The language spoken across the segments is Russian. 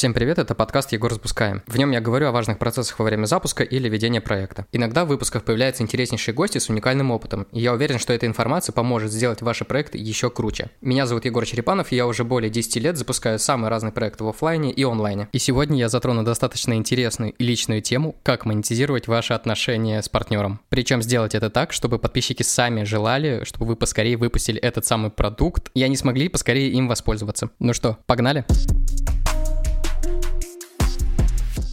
Всем привет, это подкаст «Егор запускаем». В нем я говорю о важных процессах во время запуска или ведения проекта. Иногда в выпусках появляются интереснейшие гости с уникальным опытом, и я уверен, что эта информация поможет сделать ваши проекты еще круче. Меня зовут Егор Черепанов, и я уже более 10 лет запускаю самые разные проекты в офлайне и онлайне. И сегодня я затрону достаточно интересную и личную тему, как монетизировать ваши отношения с партнером. Причем сделать это так, чтобы подписчики сами желали, чтобы вы поскорее выпустили этот самый продукт, и они смогли поскорее им воспользоваться. Ну что, погнали?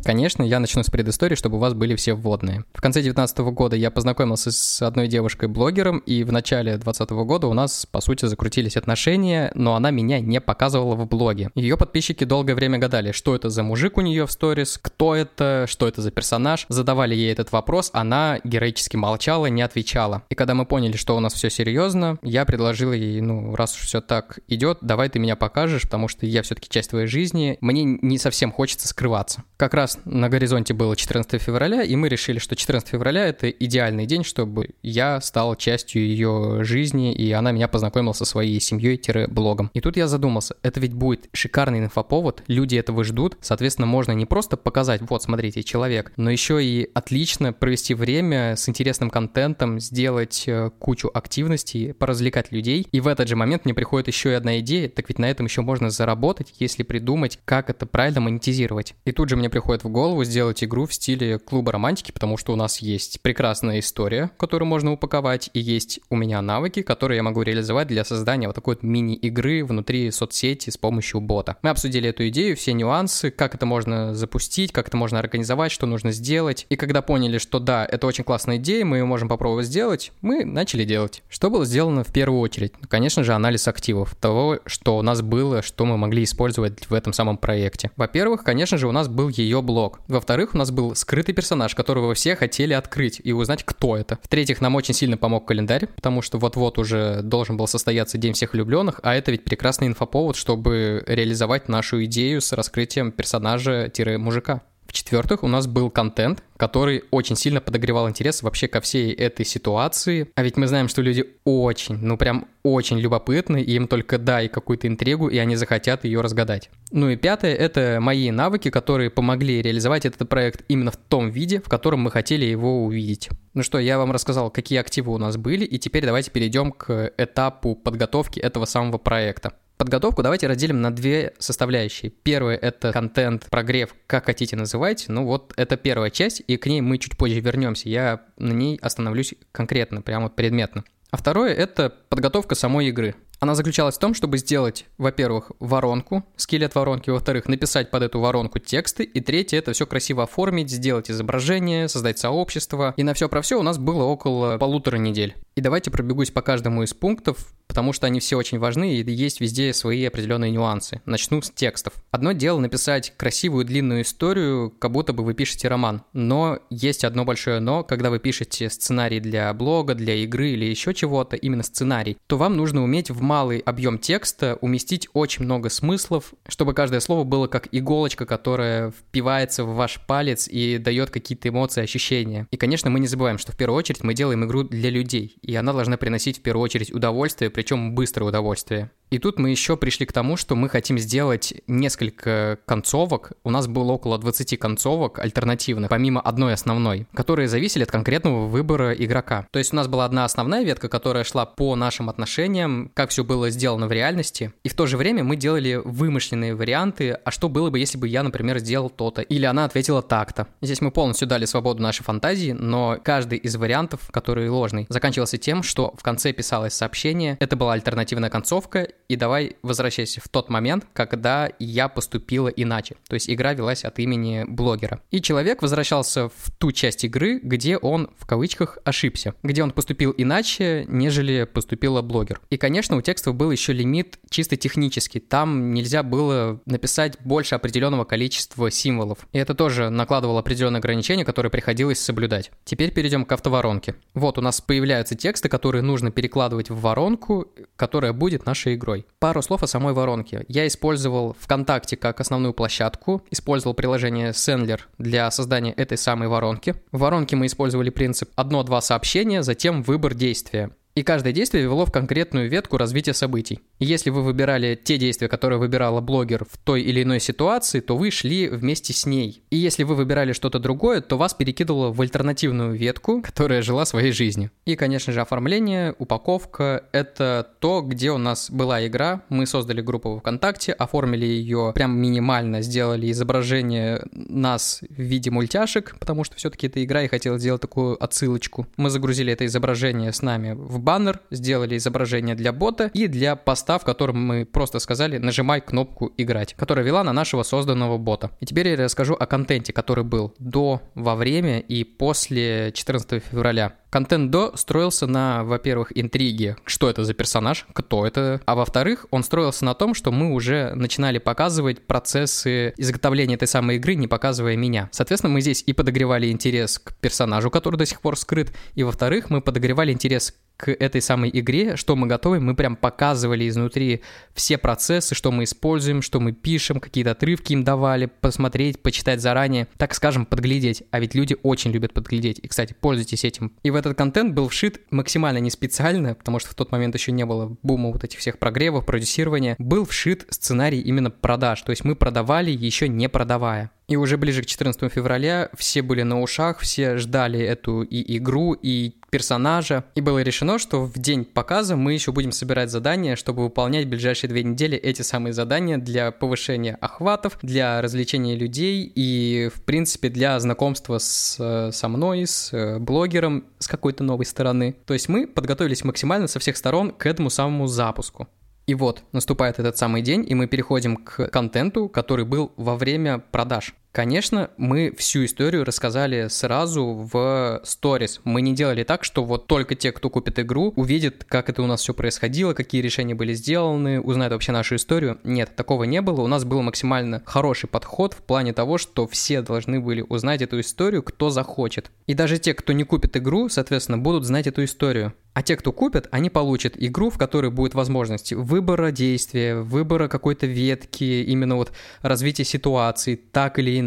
Конечно, я начну с предыстории, чтобы у вас были все вводные. В конце 2019 года я познакомился с одной девушкой-блогером, и в начале 2020 года у нас, по сути, закрутились отношения, но она меня не показывала в блоге. Ее подписчики долгое время гадали, что это за мужик у нее в сторис, кто это, что это за персонаж. Задавали ей этот вопрос, она героически молчала, не отвечала. И когда мы поняли, что у нас все серьезно, я предложил ей, ну, раз уж все так идет, давай ты меня покажешь, потому что я все-таки часть твоей жизни, мне не совсем хочется скрываться. Как раз на горизонте было 14 февраля, и мы решили, что 14 февраля — это идеальный день, чтобы я стал частью ее жизни, и она меня познакомила со своей семьей-блогом. И тут я задумался, это ведь будет шикарный инфоповод, люди этого ждут, соответственно, можно не просто показать, вот, смотрите, человек, но еще и отлично провести время с интересным контентом, сделать э, кучу активностей, поразвлекать людей. И в этот же момент мне приходит еще и одна идея, так ведь на этом еще можно заработать, если придумать, как это правильно монетизировать. И тут же мне приходит в голову сделать игру в стиле клуба романтики, потому что у нас есть прекрасная история, которую можно упаковать, и есть у меня навыки, которые я могу реализовать для создания вот такой вот мини-игры внутри соцсети с помощью бота. Мы обсудили эту идею, все нюансы, как это можно запустить, как это можно организовать, что нужно сделать. И когда поняли, что да, это очень классная идея, мы ее можем попробовать сделать, мы начали делать. Что было сделано в первую очередь? Ну, конечно же, анализ активов, того, что у нас было, что мы могли использовать в этом самом проекте. Во-первых, конечно же, у нас был ее блок. Во-вторых, у нас был скрытый персонаж, которого все хотели открыть и узнать, кто это. В-третьих, нам очень сильно помог календарь, потому что вот-вот уже должен был состояться День всех влюбленных, а это ведь прекрасный инфоповод, чтобы реализовать нашу идею с раскрытием персонажа-мужика. В-четвертых, у нас был контент, который очень сильно подогревал интерес вообще ко всей этой ситуации. А ведь мы знаем, что люди очень, ну прям очень любопытны, и им только дай какую-то интригу, и они захотят ее разгадать. Ну и пятое — это мои навыки, которые помогли реализовать этот проект именно в том виде, в котором мы хотели его увидеть. Ну что, я вам рассказал, какие активы у нас были, и теперь давайте перейдем к этапу подготовки этого самого проекта. Подготовку давайте разделим на две составляющие. Первое — это контент, прогрев, как хотите называть. Ну вот это первая часть, и к ней мы чуть позже вернемся. Я на ней остановлюсь конкретно, прямо предметно. А второе — это подготовка самой игры. Она заключалась в том, чтобы сделать, во-первых, воронку, скелет воронки, во-вторых, написать под эту воронку тексты, и третье, это все красиво оформить, сделать изображение, создать сообщество. И на все про все у нас было около полутора недель. И давайте пробегусь по каждому из пунктов, потому что они все очень важны и есть везде свои определенные нюансы. Начну с текстов. Одно дело написать красивую длинную историю, как будто бы вы пишете роман, но есть одно большое но, когда вы пишете сценарий для блога, для игры или еще чего-то, именно сценарий, то вам нужно уметь в малый объем текста уместить очень много смыслов, чтобы каждое слово было как иголочка, которая впивается в ваш палец и дает какие-то эмоции, ощущения. И, конечно, мы не забываем, что в первую очередь мы делаем игру для людей, и она должна приносить в первую очередь удовольствие, причем быстрое удовольствие. И тут мы еще пришли к тому, что мы хотим сделать несколько концовок. У нас было около 20 концовок альтернативных, помимо одной основной, которые зависели от конкретного выбора игрока. То есть у нас была одна основная ветка, которая шла по нашим отношениям, как все было сделано в реальности, и в то же время мы делали вымышленные варианты, а что было бы, если бы я, например, сделал то-то, или она ответила так-то. Здесь мы полностью дали свободу нашей фантазии, но каждый из вариантов, который ложный, заканчивался тем, что в конце писалось сообщение, это была альтернативная концовка, и давай возвращайся в тот момент, когда я поступила иначе. То есть игра велась от имени блогера. И человек возвращался в ту часть игры, где он, в кавычках, ошибся. Где он поступил иначе, нежели поступила блогер. И, конечно, у текстов был еще лимит чисто технический. Там нельзя было написать больше определенного количества символов. И это тоже накладывало определенные ограничения, которые приходилось соблюдать. Теперь перейдем к автоворонке. Вот у нас появляются тексты, которые нужно перекладывать в воронку, которая будет нашей игрой игрой. Пару слов о самой воронке. Я использовал ВКонтакте как основную площадку, использовал приложение Sendler для создания этой самой воронки. В воронке мы использовали принцип одно-два сообщения, затем выбор действия. И каждое действие вело в конкретную ветку развития событий. И если вы выбирали те действия, которые выбирала блогер в той или иной ситуации, то вы шли вместе с ней. И если вы выбирали что-то другое, то вас перекидывало в альтернативную ветку, которая жила своей жизнью. И, конечно же, оформление, упаковка — это то, где у нас была игра. Мы создали группу ВКонтакте, оформили ее прям минимально, сделали изображение нас в виде мультяшек, потому что все-таки это игра и хотела сделать такую отсылочку. Мы загрузили это изображение с нами в баннер, сделали изображение для бота и для поста, в котором мы просто сказали «нажимай кнопку «Играть», которая вела на нашего созданного бота. И теперь я расскажу о контенте, который был до, во время и после 14 февраля. Контент до строился на, во-первых, интриге, что это за персонаж, кто это, а во-вторых, он строился на том, что мы уже начинали показывать процессы изготовления этой самой игры, не показывая меня. Соответственно, мы здесь и подогревали интерес к персонажу, который до сих пор скрыт, и во-вторых, мы подогревали интерес к этой самой игре, что мы готовим, мы прям показывали изнутри все процессы, что мы используем, что мы пишем, какие-то отрывки им давали, посмотреть, почитать заранее, так скажем, подглядеть. А ведь люди очень любят подглядеть. И, кстати, пользуйтесь этим. И в этот контент был вшит максимально не специально, потому что в тот момент еще не было бума вот этих всех прогревов, продюсирования. Был вшит сценарий именно продаж, то есть мы продавали еще не продавая. И уже ближе к 14 февраля все были на ушах, все ждали эту и игру, и персонажа. И было решено, что в день показа мы еще будем собирать задания, чтобы выполнять в ближайшие две недели эти самые задания для повышения охватов, для развлечения людей и, в принципе, для знакомства с, со мной, с э, блогером с какой-то новой стороны. То есть мы подготовились максимально со всех сторон к этому самому запуску. И вот, наступает этот самый день, и мы переходим к контенту, который был во время продаж. Конечно, мы всю историю рассказали сразу в сторис. Мы не делали так, что вот только те, кто купит игру, увидят, как это у нас все происходило, какие решения были сделаны, узнают вообще нашу историю. Нет, такого не было. У нас был максимально хороший подход в плане того, что все должны были узнать эту историю, кто захочет. И даже те, кто не купит игру, соответственно, будут знать эту историю. А те, кто купят, они получат игру, в которой будет возможность выбора действия, выбора какой-то ветки, именно вот развития ситуации, так или иначе.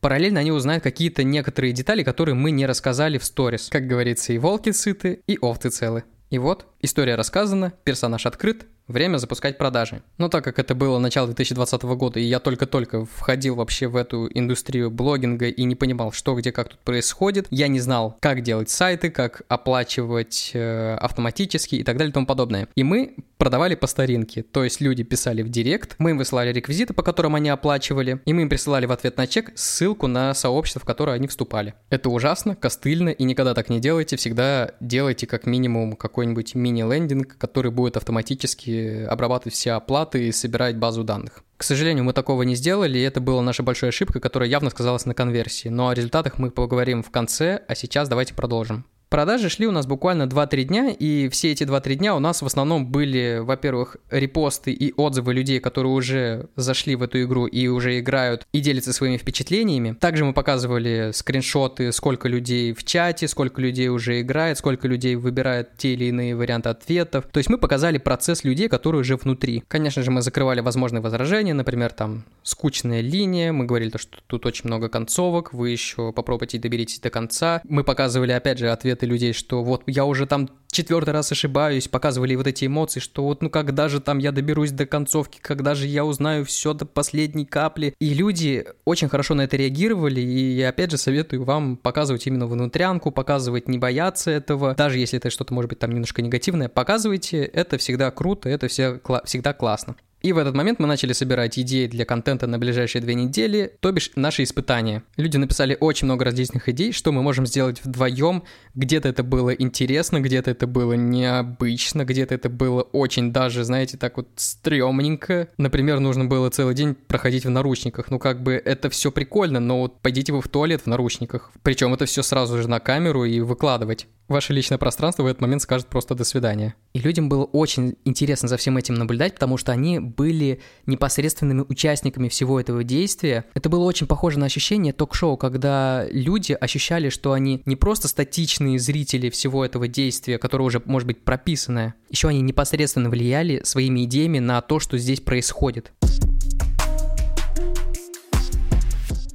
Параллельно они узнают какие-то некоторые детали, которые мы не рассказали в сторис. Как говорится, и волки сыты, и овцы целы. И вот, история рассказана, персонаж открыт, время запускать продажи. Но так как это было начало 2020 года, и я только-только входил вообще в эту индустрию блогинга и не понимал, что где как тут происходит, я не знал, как делать сайты, как оплачивать э, автоматически и так далее и тому подобное. И мы продавали по старинке, то есть люди писали в директ, мы им высылали реквизиты, по которым они оплачивали, и мы им присылали в ответ на чек ссылку на сообщество, в которое они вступали. Это ужасно, костыльно, и никогда так не делайте, всегда делайте как минимум какой-нибудь мини-лендинг, который будет автоматически обрабатывать все оплаты и собирать базу данных. К сожалению, мы такого не сделали, и это была наша большая ошибка, которая явно сказалась на конверсии. Но о результатах мы поговорим в конце, а сейчас давайте продолжим. Продажи шли у нас буквально 2-3 дня, и все эти 2-3 дня у нас в основном были, во-первых, репосты и отзывы людей, которые уже зашли в эту игру и уже играют и делятся своими впечатлениями. Также мы показывали скриншоты, сколько людей в чате, сколько людей уже играет, сколько людей выбирает те или иные варианты ответов. То есть мы показали процесс людей, которые уже внутри. Конечно же, мы закрывали возможные возражения, например, там скучная линия, мы говорили, что тут очень много концовок, вы еще попробуйте доберитесь до конца. Мы показывали, опять же, ответ ответы людей, что вот я уже там четвертый раз ошибаюсь, показывали вот эти эмоции, что вот ну когда же там я доберусь до концовки, когда же я узнаю все до последней капли. И люди очень хорошо на это реагировали, и я опять же советую вам показывать именно внутрянку, показывать, не бояться этого, даже если это что-то может быть там немножко негативное, показывайте, это всегда круто, это все, всегда классно. И в этот момент мы начали собирать идеи для контента на ближайшие две недели, то бишь наши испытания. Люди написали очень много различных идей, что мы можем сделать вдвоем. Где-то это было интересно, где-то это было необычно, где-то это было очень даже, знаете, так вот стрёмненько. Например, нужно было целый день проходить в наручниках. Ну как бы это все прикольно, но вот пойдите вы в туалет в наручниках. Причем это все сразу же на камеру и выкладывать ваше личное пространство в этот момент скажет просто «до свидания». И людям было очень интересно за всем этим наблюдать, потому что они были непосредственными участниками всего этого действия. Это было очень похоже на ощущение ток-шоу, когда люди ощущали, что они не просто статичные зрители всего этого действия, которое уже, может быть, прописанное, еще они непосредственно влияли своими идеями на то, что здесь происходит.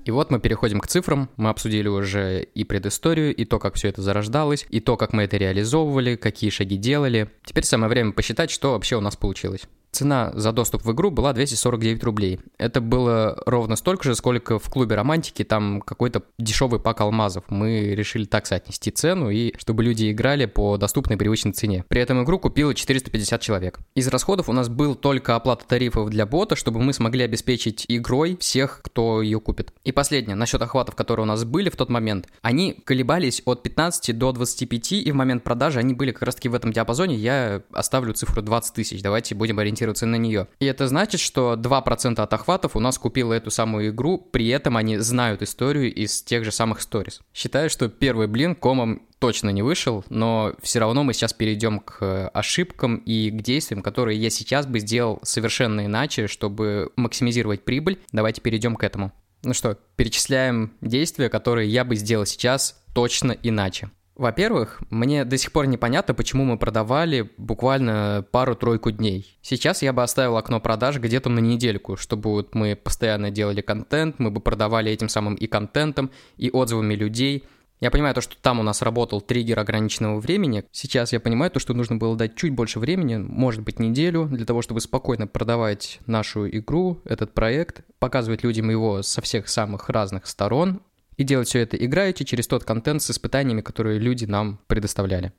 И вот мы переходим к цифрам. Мы обсудили уже и предысторию, и то, как все это зарождалось, и то, как мы это реализовывали, какие шаги делали. Теперь самое время посчитать, что вообще у нас получилось. Цена за доступ в игру была 249 рублей. Это было ровно столько же, сколько в клубе романтики, там какой-то дешевый пак алмазов. Мы решили так соотнести цену, и чтобы люди играли по доступной привычной цене. При этом игру купило 450 человек. Из расходов у нас был только оплата тарифов для бота, чтобы мы смогли обеспечить игрой всех, кто ее купит. И последнее, насчет охватов, которые у нас были в тот момент. Они колебались от 15 до 25, и в момент продажи они были как раз таки в этом диапазоне. Я оставлю цифру 20 тысяч. Давайте будем ориентироваться ориентироваться на нее. И это значит, что 2% от охватов у нас купило эту самую игру, при этом они знают историю из тех же самых сторис. Считаю, что первый блин комом точно не вышел, но все равно мы сейчас перейдем к ошибкам и к действиям, которые я сейчас бы сделал совершенно иначе, чтобы максимизировать прибыль. Давайте перейдем к этому. Ну что, перечисляем действия, которые я бы сделал сейчас точно иначе. Во-первых, мне до сих пор непонятно, почему мы продавали буквально пару-тройку дней. Сейчас я бы оставил окно продаж где-то на недельку, чтобы вот мы постоянно делали контент, мы бы продавали этим самым и контентом, и отзывами людей. Я понимаю то, что там у нас работал триггер ограниченного времени. Сейчас я понимаю то, что нужно было дать чуть больше времени, может быть неделю, для того, чтобы спокойно продавать нашу игру, этот проект, показывать людям его со всех самых разных сторон, и делать все это играючи через тот контент с испытаниями, которые люди нам предоставляли.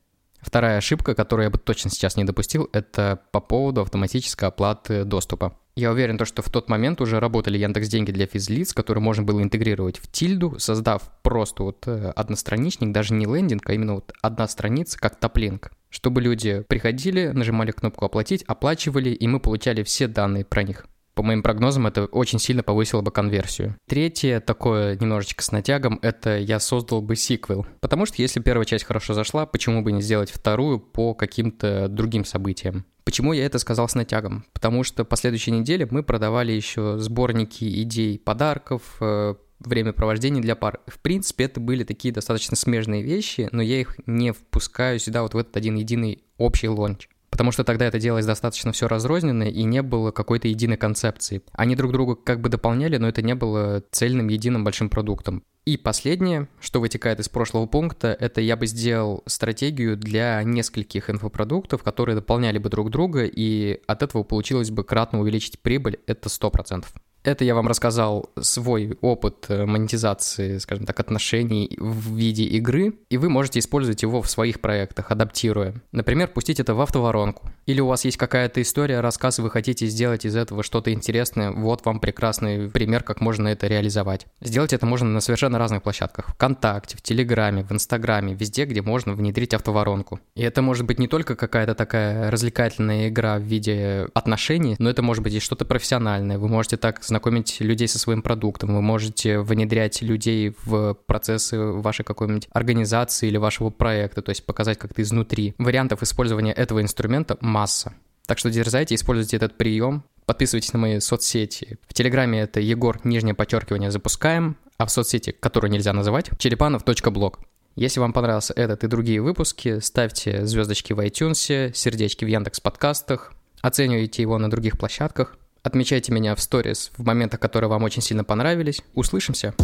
Вторая ошибка, которую я бы точно сейчас не допустил, это по поводу автоматической оплаты доступа. Я уверен, то, что в тот момент уже работали Яндекс Деньги для физлиц, которые можно было интегрировать в тильду, создав просто вот э, одностраничник, даже не лендинг, а именно вот одна страница, как топлинк, чтобы люди приходили, нажимали кнопку «Оплатить», оплачивали, и мы получали все данные про них. По моим прогнозам, это очень сильно повысило бы конверсию. Третье, такое немножечко с натягом, это я создал бы сиквел. Потому что если первая часть хорошо зашла, почему бы не сделать вторую по каким-то другим событиям? Почему я это сказал с натягом? Потому что по следующей неделе мы продавали еще сборники идей подарков, э, времяпровождения для пар. В принципе, это были такие достаточно смежные вещи, но я их не впускаю сюда вот в этот один единый общий лонч потому что тогда это делалось достаточно все разрозненно и не было какой-то единой концепции. Они друг друга как бы дополняли, но это не было цельным единым большим продуктом. И последнее, что вытекает из прошлого пункта, это я бы сделал стратегию для нескольких инфопродуктов, которые дополняли бы друг друга, и от этого получилось бы кратно увеличить прибыль, это 100%. Это я вам рассказал свой опыт э, монетизации, скажем так, отношений в виде игры, и вы можете использовать его в своих проектах, адаптируя. Например, пустить это в автоворонку. Или у вас есть какая-то история, рассказ, вы хотите сделать из этого что-то интересное, вот вам прекрасный пример, как можно это реализовать. Сделать это можно на совершенно разных площадках. ВКонтакте, в Телеграме, в Инстаграме, везде, где можно внедрить автоворонку. И это может быть не только какая-то такая развлекательная игра в виде отношений, но это может быть и что-то профессиональное. Вы можете так знакомить людей со своим продуктом, вы можете внедрять людей в процессы вашей какой-нибудь организации или вашего проекта, то есть показать как-то изнутри. Вариантов использования этого инструмента масса. Так что дерзайте, используйте этот прием, подписывайтесь на мои соцсети. В Телеграме это Егор, нижнее подчеркивание, запускаем, а в соцсети, которую нельзя называть, черепанов.блог. Если вам понравился этот и другие выпуски, ставьте звездочки в iTunes, сердечки в Яндекс подкастах, оценивайте его на других площадках. Отмечайте меня в сторис в моментах, которые вам очень сильно понравились. Услышимся!